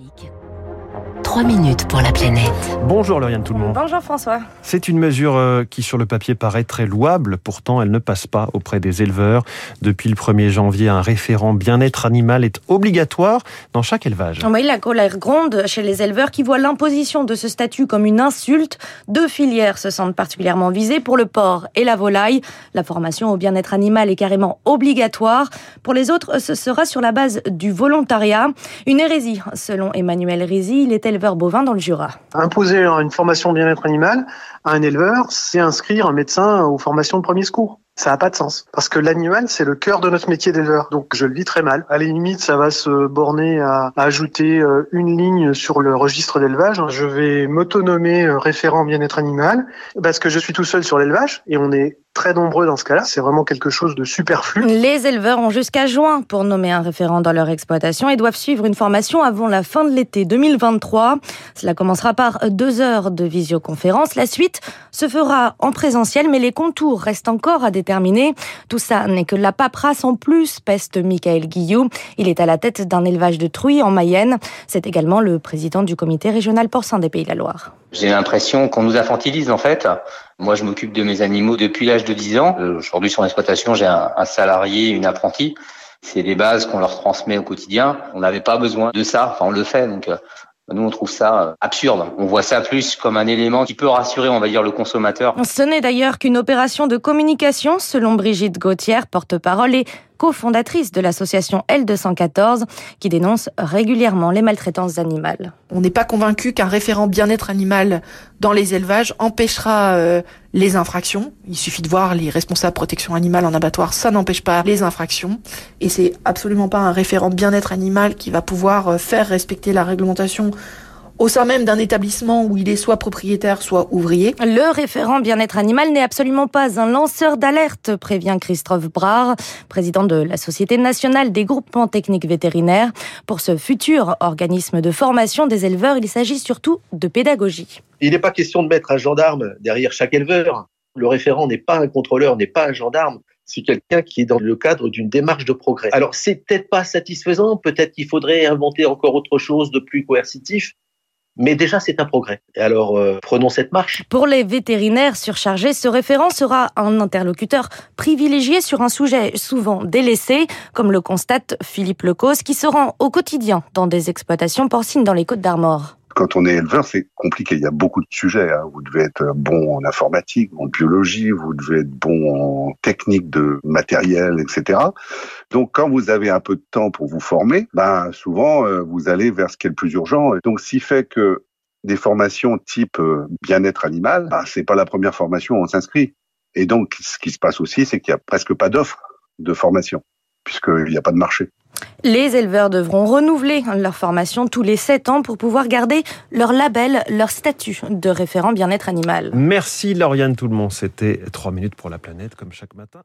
Classique. 3 minutes pour la planète. Bonjour Lauriane tout le monde. Bonjour François. C'est une mesure euh, qui sur le papier paraît très louable, pourtant elle ne passe pas auprès des éleveurs. Depuis le 1er janvier, un référent bien-être animal est obligatoire dans chaque élevage. Oui, la colère gronde chez les éleveurs qui voient l'imposition de ce statut comme une insulte. Deux filières se sentent particulièrement visées pour le porc et la volaille. La formation au bien-être animal est carrément obligatoire. Pour les autres, ce sera sur la base du volontariat. Une hérésie, selon Emmanuel Rizy, il est Imposer une formation bien-être animal à un éleveur, c'est inscrire un médecin aux formations de premier secours. Ça n'a pas de sens. Parce que l'animal, c'est le cœur de notre métier d'éleveur. Donc je le vis très mal. À la limite, ça va se borner à, ajouter euh, une ligne sur le registre d'élevage. Je vais m'autonomer euh, référent bien-être animal parce que je suis tout seul sur l'élevage et on est très nombreux dans ce cas-là. C'est vraiment quelque chose de superflu. Les éleveurs ont jusqu'à juin pour nommer un référent dans leur exploitation et doivent suivre une formation avant la fin de l'été 2023. Cela commencera par deux heures de visioconférence. La suite se fera en présentiel, mais les contours restent encore à déterminer. Tout ça n'est que la paperasse en plus, peste Michael Guillou. Il est à la tête d'un élevage de truies en Mayenne. C'est également le président du comité régional porcin des Pays de la Loire. J'ai l'impression qu'on nous infantilise en fait. Moi, je m'occupe de mes animaux depuis l'âge de 10 ans. Aujourd'hui, sur l'exploitation, j'ai un, un salarié, une apprentie. C'est des bases qu'on leur transmet au quotidien. On n'avait pas besoin de ça. Enfin, on le fait. Donc, euh, nous, on trouve ça euh, absurde. On voit ça plus comme un élément qui peut rassurer, on va dire, le consommateur. Ce n'est d'ailleurs qu'une opération de communication, selon Brigitte Gauthier, porte-parole et cofondatrice de l'association L214, qui dénonce régulièrement les maltraitances animales. On n'est pas convaincu qu'un référent bien-être animal dans les élevages empêchera euh, les infractions. Il suffit de voir les responsables protection animale en abattoir, ça n'empêche pas les infractions. Et c'est absolument pas un référent bien-être animal qui va pouvoir euh, faire respecter la réglementation au sein même d'un établissement où il est soit propriétaire, soit ouvrier. Le référent bien-être animal n'est absolument pas un lanceur d'alerte, prévient Christophe Brard, président de la Société nationale des groupements techniques vétérinaires. Pour ce futur organisme de formation des éleveurs, il s'agit surtout de pédagogie. Il n'est pas question de mettre un gendarme derrière chaque éleveur. Le référent n'est pas un contrôleur, n'est pas un gendarme c'est quelqu'un qui est dans le cadre d'une démarche de progrès. Alors c'est peut-être pas satisfaisant, peut-être qu'il faudrait inventer encore autre chose de plus coercitif, mais déjà, c'est un progrès. Alors, euh, prenons cette marche. Pour les vétérinaires surchargés, ce référent sera un interlocuteur privilégié sur un sujet souvent délaissé, comme le constate Philippe Lecause, qui se rend au quotidien dans des exploitations porcines dans les Côtes d'Armor quand on est éleveur, c'est compliqué. Il y a beaucoup de sujets. Hein. Vous devez être bon en informatique, en biologie, vous devez être bon en technique de matériel, etc. Donc, quand vous avez un peu de temps pour vous former, ben souvent euh, vous allez vers ce qui est le plus urgent. Donc, qui fait que des formations type euh, bien-être animal, ben, c'est pas la première formation où on s'inscrit. Et donc, ce qui se passe aussi, c'est qu'il y a presque pas d'offres de formation puisqu'il n'y a pas de marché. Les éleveurs devront renouveler leur formation tous les 7 ans pour pouvoir garder leur label, leur statut de référent bien-être animal. Merci Lauriane tout le monde. C'était 3 minutes pour la planète comme chaque matin.